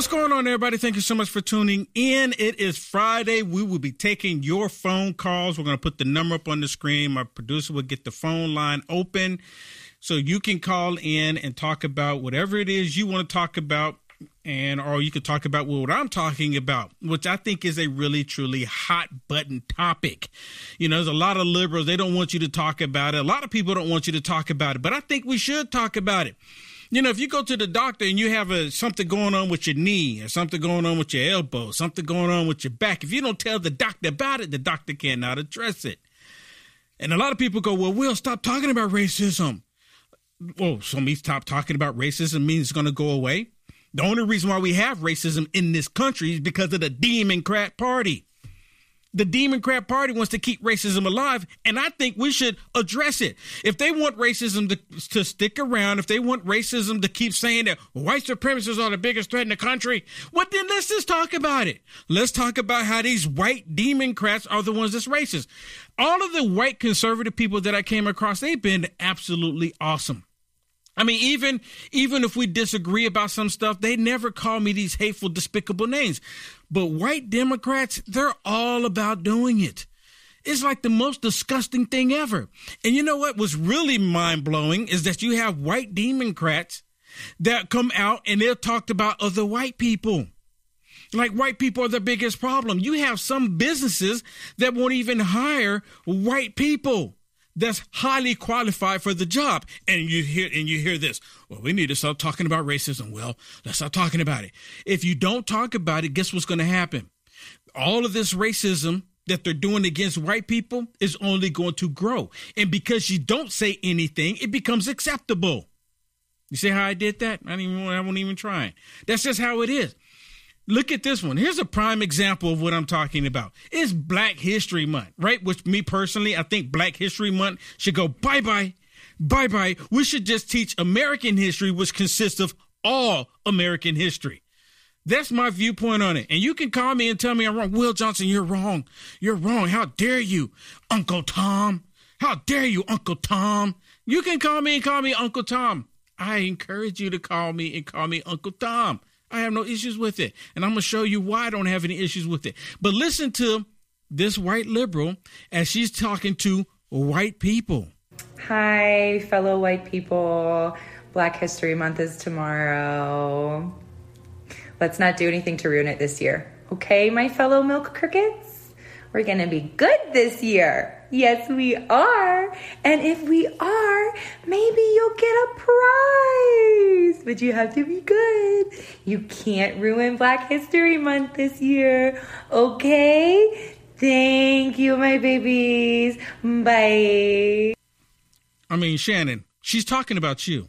what's going on, everybody? Thank you so much for tuning in. It is Friday. We will be taking your phone calls. We're going to put the number up on the screen. My producer will get the phone line open so you can call in and talk about whatever it is you want to talk about. And or you can talk about what I'm talking about, which I think is a really truly hot button topic. You know, there's a lot of liberals, they don't want you to talk about it. A lot of people don't want you to talk about it, but I think we should talk about it. You know, if you go to the doctor and you have a something going on with your knee or something going on with your elbow, something going on with your back, if you don't tell the doctor about it, the doctor cannot address it. And a lot of people go, "Well, we'll stop talking about racism." Well, so me stop talking about racism means it's going to go away. The only reason why we have racism in this country is because of the Democrat Party. The Democrat Party wants to keep racism alive, and I think we should address it. If they want racism to, to stick around, if they want racism to keep saying that white supremacists are the biggest threat in the country, well, then let's just talk about it. Let's talk about how these white Democrats are the ones that's racist. All of the white conservative people that I came across, they've been absolutely awesome. I mean, even even if we disagree about some stuff, they never call me these hateful, despicable names. But white Democrats, they're all about doing it. It's like the most disgusting thing ever. And you know what was really mind blowing is that you have white Democrats that come out and they're talked about other white people. Like white people are the biggest problem. You have some businesses that won't even hire white people that's highly qualified for the job. And you hear and you hear this. Well, we need to stop talking about racism. Well, let's stop talking about it. If you don't talk about it, guess what's going to happen? All of this racism that they're doing against white people is only going to grow. And because you don't say anything, it becomes acceptable. You see how I did that? I didn't even I won't even try. That's just how it is. Look at this one. Here's a prime example of what I'm talking about. It's Black History Month, right? Which me personally, I think Black History Month should go bye bye, bye bye. We should just teach American history, which consists of all American history. That's my viewpoint on it. And you can call me and tell me I'm wrong. Will Johnson, you're wrong. You're wrong. How dare you, Uncle Tom? How dare you, Uncle Tom? You can call me and call me Uncle Tom. I encourage you to call me and call me Uncle Tom. I have no issues with it. And I'm going to show you why I don't have any issues with it. But listen to this white liberal as she's talking to white people. Hi, fellow white people. Black History Month is tomorrow. Let's not do anything to ruin it this year. Okay, my fellow milk crickets? We're gonna be good this year. Yes, we are. And if we are, maybe you'll get a prize. But you have to be good. You can't ruin Black History Month this year. Okay? Thank you, my babies. Bye. I mean, Shannon, she's talking about you.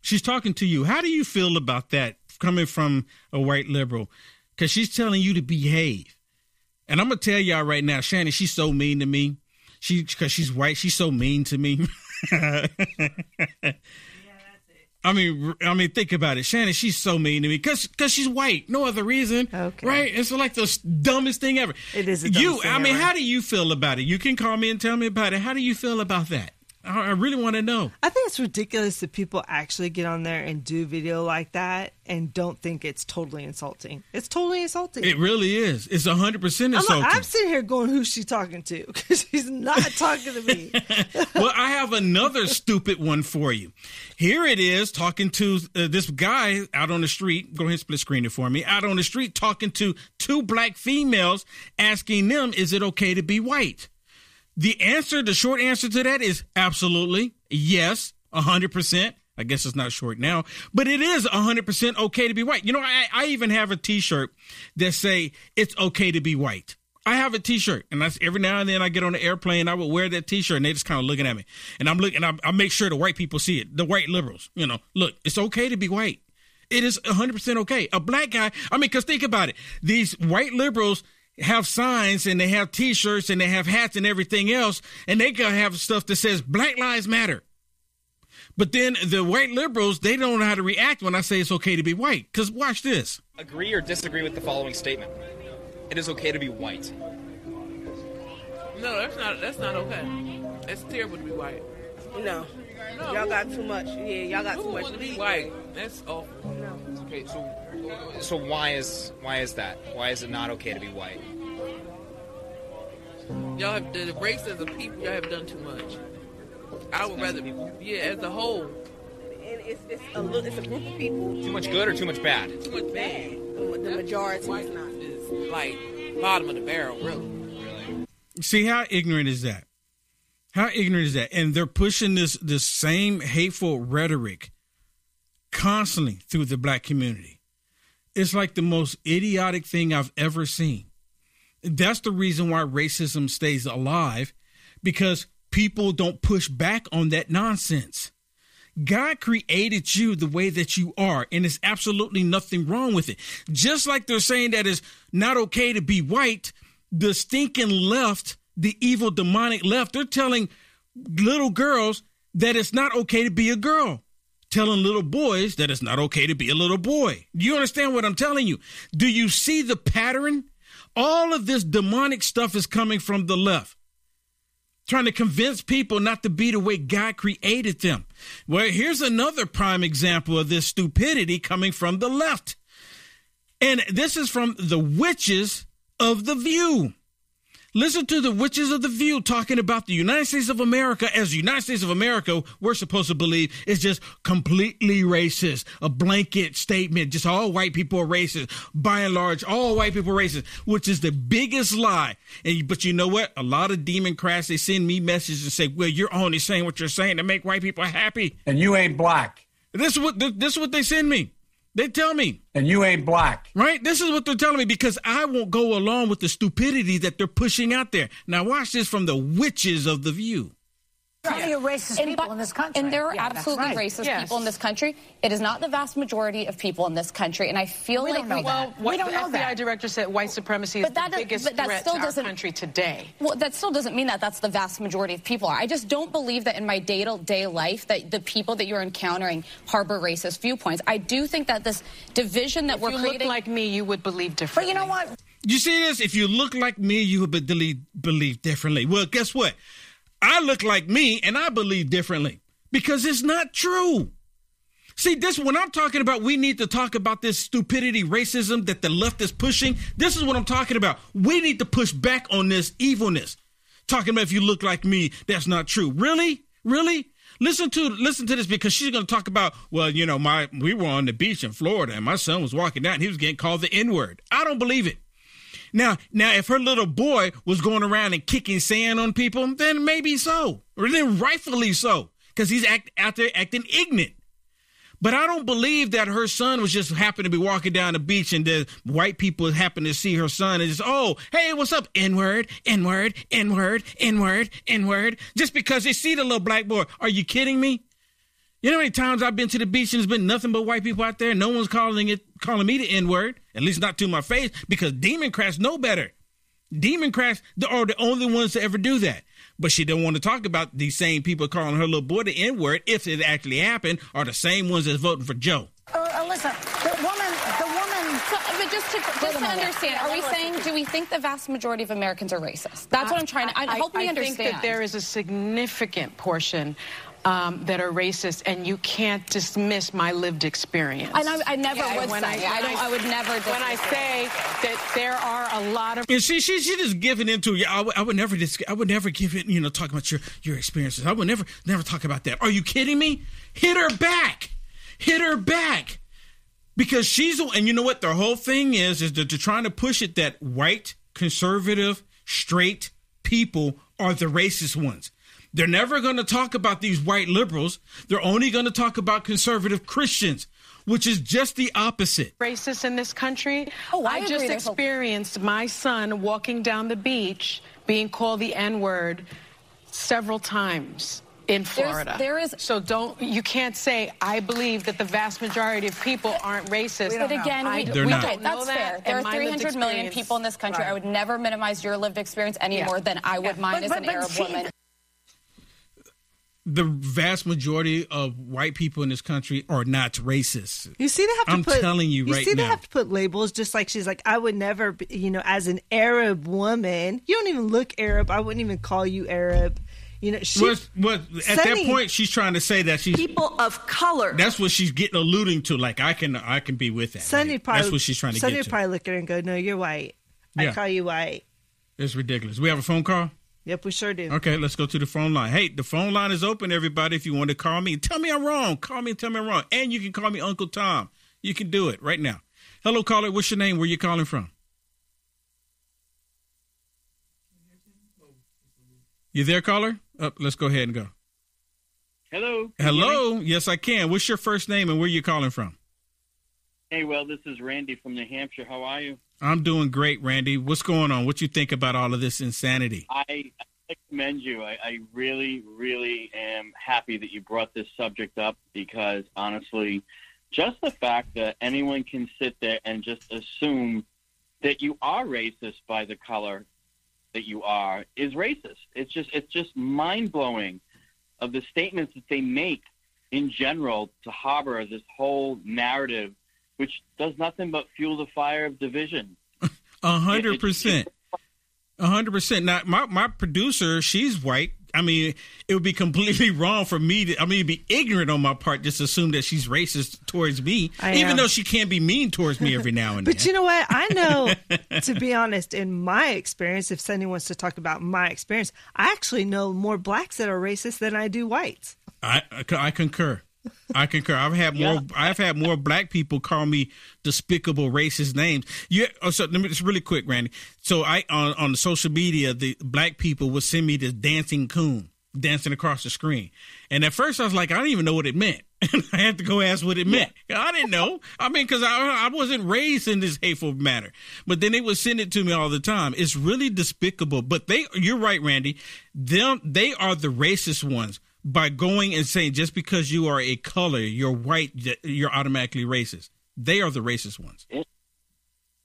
She's talking to you. How do you feel about that coming from a white liberal? Because she's telling you to behave. And I'm to tell y'all right now, Shannon, she's so mean to me. She because she's white, she's so mean to me. I mean, I mean, think about it, Shannon. She's so mean to me because because she's white. No other reason, Okay. right? It's like the dumbest thing ever. It is you. I mean, ever. how do you feel about it? You can call me and tell me about it. How do you feel about that? I, really want to know. I think it's ridiculous that people actually get on there and do video like that and don't think it's totally insulting. It's totally insulting. It really is. It's hundred percent I'm, insulting. like, I'm sitting here going, "Who's she talking to?" Because she's not talking to me. well, I have another stupid one for you. Here it is talking to uh, this guy out on the street. Go ahead and split screen it for me. Out on the street talking to two black females, asking them, is it okay to be white? The answer, the short answer to that is absolutely yes, 100%. I guess it's not short now, but it is 100% okay to be white. You know, I, I even have a t-shirt that say it's okay to be white. I have a T-shirt, and every now and then I get on the airplane. I would wear that T-shirt, and they just kind of looking at me, and I'm looking. I, I make sure the white people see it. The white liberals, you know, look, it's okay to be white. It is 100 percent okay. A black guy, I mean, because think about it. These white liberals have signs and they have T-shirts and they have hats and everything else, and they gotta have stuff that says Black Lives Matter. But then the white liberals, they don't know how to react when I say it's okay to be white. Because watch this. Agree or disagree with the following statement? It is okay to be white. No, that's not that's not okay. It's terrible to be white. No. No, Y'all got too much. Yeah, y'all got Who too much to be white? That's awful. Okay, so So why is why is that? Why is it not okay to be white? Y'all have the race as a people. Y'all have done too much. I would rather, be yeah, as a whole, And it's, it's, a little, it's a group of people. Too much good or too much bad? too much bad. The majority White is not. is like bottom of the barrel, really. See how ignorant is that? How ignorant is that? And they're pushing this this same hateful rhetoric constantly through the black community. It's like the most idiotic thing I've ever seen. That's the reason why racism stays alive because people don't push back on that nonsense. God created you the way that you are, and there's absolutely nothing wrong with it. Just like they're saying that it's not okay to be white, the stinking left, the evil demonic left, they're telling little girls that it's not okay to be a girl, telling little boys that it's not okay to be a little boy. Do you understand what I'm telling you? Do you see the pattern? All of this demonic stuff is coming from the left trying to convince people not to be the way God created them. Well, here's another prime example of this stupidity coming from the left. And this is from the witches of the view. Listen to the witches of the view talking about the United States of America as the United States of America, we're supposed to believe is just completely racist, a blanket statement, just all white people are racist. By and large, all white people are racist, which is the biggest lie. And but you know what? A lot of Democrats they send me messages and say, "Well, you're only saying what you're saying to make white people happy." And you ain't black. This is what this is what they send me. They tell me. And you ain't black. Right? This is what they're telling me because I won't go along with the stupidity that they're pushing out there. Now, watch this from the witches of the view. Plenty of racist And people but- in this country. And there are Yeah, absolutely right. racist Yes. people in this country. It is not the vast majority of people in this country. And I feel We like don't know we, that. Well, We don't the know FBI that. director said white supremacy is But that the does- biggest but that threat still to our doesn't- country today. Well, that still doesn't mean that that's the vast majority of people are. I just don't believe that in my day-to-day life that the people that you're encountering harbor racist viewpoints. I do think that this division that If we're you look like me, you would believe differently. But you know what? You see this? If you look like me, you would believe, believe differently. Well, guess what? I look like me and I believe differently because it's not true. See, this when I'm talking about we need to talk about this stupidity, racism that the left is pushing. This is what I'm talking about. We need to push back on this evilness. Talking about if you look like me, that's not true. Really? Really? Listen to listen to this because she's going to talk about well, you know, my we were on the beach in Florida and my son was walking down and he was getting called the N-word. I don't believe it. Now, now, if her little boy was going around and kicking sand on people, then maybe so, or then rightfully so, because he's act, out there acting ignorant. But I don't believe that her son was just happened to be walking down the beach and the white people happen to see her son and just, oh, hey, what's up? N word, N word, N word, N word, N word. Just because they see the little black boy. Are you kidding me? You know how many times I've been to the beach and there's been nothing but white people out there? No one's calling it calling me the N word, at least not to my face, because Democrats know better. Democrats are the only ones to ever do that. But she don't want to talk about these same people calling her little boy the N word, if it actually happened, are the same ones that's voting for Joe. Uh, Alyssa, the woman, the woman. So, but just to, just to understand, are we saying, do we think the vast majority of Americans are racist? That's what I'm trying to, I, help me I understand. think that there is a significant portion um, that are racist, and you can't dismiss my lived experience. And I, I never Yeah, would when say, I, I, when don't, I would never When I dismiss it. say that there are a lot of And she she she just giving into yeah. I would- would never dis- I would never give it. You know, talk about your your experiences. I would never never talk about that. Are you kidding me? Hit her back. Hit her back. Because she's and you know what the whole thing is is that they're trying to push it that white conservative straight people are the racist ones. They're never going to talk about these white liberals. They're only going to talk about conservative Christians, which is just the opposite. racist in this country. Oh, I just agree. There's experienced my son walking down the beach being called the N word several times in Florida. there is- so don't you can't say I believe that the vast majority of people aren't racist. But again, I- we, They're we not. don't. That's that, fair. There are 300 million people in this country. Right. I would never minimize your lived experience any Yeah. more than I would mine But- as but- an but Arab see, woman. The vast majority of white people in this country are not racist. You see, they have to I'm put. telling you right see, they have to put labels. Just like she's like, I would never, be, you know, as an Arab woman, you don't even look Arab. I wouldn't even call you Arab. You know, she, Was, was, at that point, she's trying to say that she's People of color. That's what she's getting alluding to. Like I can, I can be with that. Sunny Like, probably that's what she's trying to Sunny get would to. probably look at her and go, "No, you're white. I call you white." It's ridiculous. We have a phone call. Yep, we sure do. Okay, let's go to the phone line. Hey, the phone line is open, everybody. If you want to call me, tell me I'm wrong. Call me and tell me I'm wrong. And you can call me Uncle Tom. You can do it right now. Hello, caller. What's your name? Where you calling from? You there, caller? Up. let's go ahead and go. Hello. Can you hear me? Hello. Yes, I can. What's your first name and where you calling from? Hey, well, this is Randy from New Hampshire. How are you? I'm doing great, Randy. What's going on? What you think about all of this insanity? I, commend you. I, I really, really am happy that you brought this subject up because honestly, just the fact that anyone can sit there and just assume that you are racist by the color that you are is racist. It's just it's just mind blowing of the statements that they make in general to harbor this whole narrative which does nothing but fuel the fire of division. A hundred percent. A hundred percent. Now, my my producer, she's white. I mean, it would be completely wrong for me to. I mean, it'd be ignorant on my part just assume that she's racist towards me, I even am. though she can't be mean towards me every now and But then. But you know what? I know, to be honest, in my experience, if Sunny wants to talk about my experience, I actually know more blacks that are racist than I do whites. I I concur. I concur. I've had more. I've had more black people call me despicable, racist names. You. Oh, so let me just really quick, Randy. So I on on the social media, the black people would send me this dancing coon dancing across the screen, and at first I was like, I didn't even know what it meant. And I had to go ask what it meant. I didn't know. I mean, because I I wasn't raised in this hateful manner. But then they would send it to me all the time. It's really despicable. But they, you're right, Randy. Them, they are the racist ones by going and saying just because you are a color, you're white, you're automatically racist. They are the racist ones. It,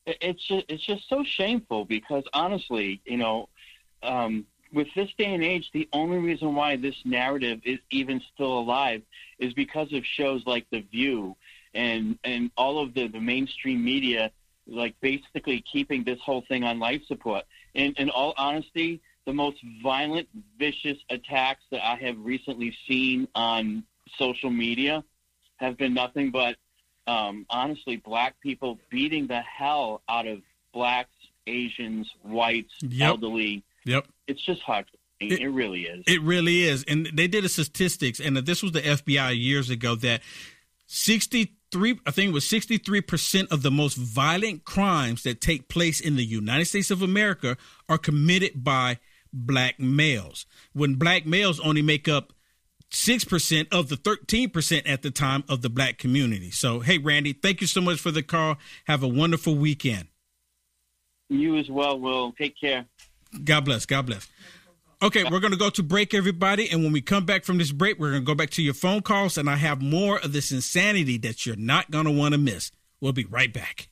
it's just, it's just so shameful because honestly, you know, um, with this day and age, the only reason why this narrative is even still alive is because of shows like The View and and all of the, the mainstream media, like basically keeping this whole thing on life support. In in all honesty, the most violent, vicious attacks that I have recently seen on social media have been nothing but um, honestly black people beating the hell out of blacks, Asians, whites, Yep. elderly. Yep. It's just heartbreaking. It, really is. It really is. And they did a statistics, and this was the FBI years ago that 63, I think it was 63% of the most violent crimes that take place in the United States of America are committed by black males. When black males only make up 6% of the 13% at the time of the black community. So, hey, Randy, thank you so much for the call. Have a wonderful weekend. you as well, Will. Take care. God bless. God bless. Okay, we're going to go to break, everybody. And when we come back from this break, we're going to go back to your phone calls, and I have more of this insanity that you're not going to want to miss. We'll be right back.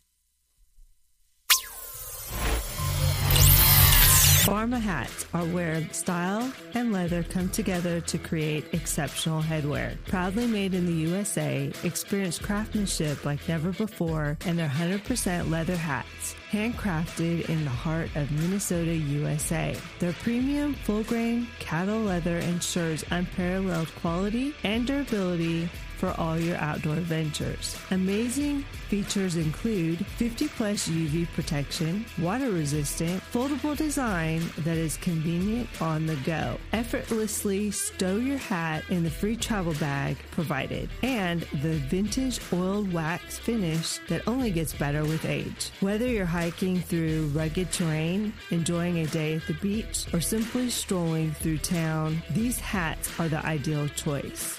Pharma hats are where style and leather come together to create exceptional headwear. Proudly made in the USA, experience craftsmanship like never before, and they're 100% leather hats, handcrafted in the heart of Minnesota, USA. Their premium, full grain cattle leather ensures unparalleled quality and durability for all your outdoor ventures. Amazing features include 50 plus UV protection, water resistant, foldable design that is convenient on the go. Effortlessly stow your hat in the free travel bag provided, and the vintage oiled wax finish that only gets better with age. Whether you're hiking through rugged terrain, enjoying a day at the beach, or simply strolling through town, these hats are the ideal choice.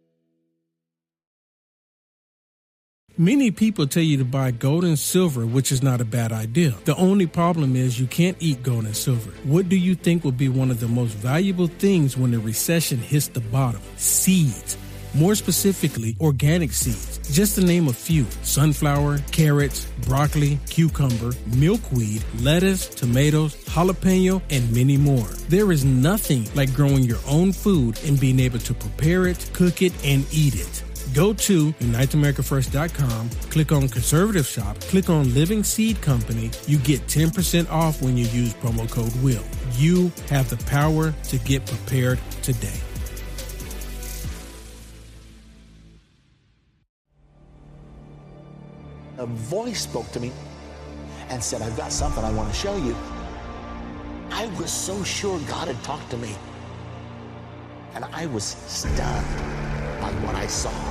Many people tell you to buy gold and silver, which is not a bad idea. The only problem is you can't eat gold and silver. What do you think will be one of the most valuable things when the recession hits the bottom? Seeds. More specifically, organic seeds. Just to name a few sunflower, carrots, broccoli, cucumber, milkweed, lettuce, tomatoes, jalapeno, and many more. There is nothing like growing your own food and being able to prepare it, cook it, and eat it. Go to UniteAmericaFirst.com, click on Conservative Shop, click on Living Seed Company. You get 10% off when you use promo code WILL. You have the power to get prepared today. A voice spoke to me and said, I've got something I want to show you. I was so sure God had talked to me. And I was stunned by what I saw.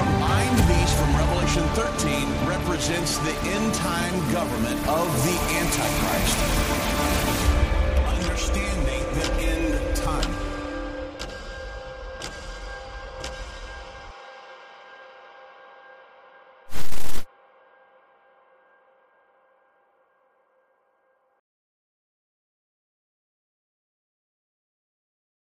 Combined beast from Revelation 13 represents the end time government of the Antichrist.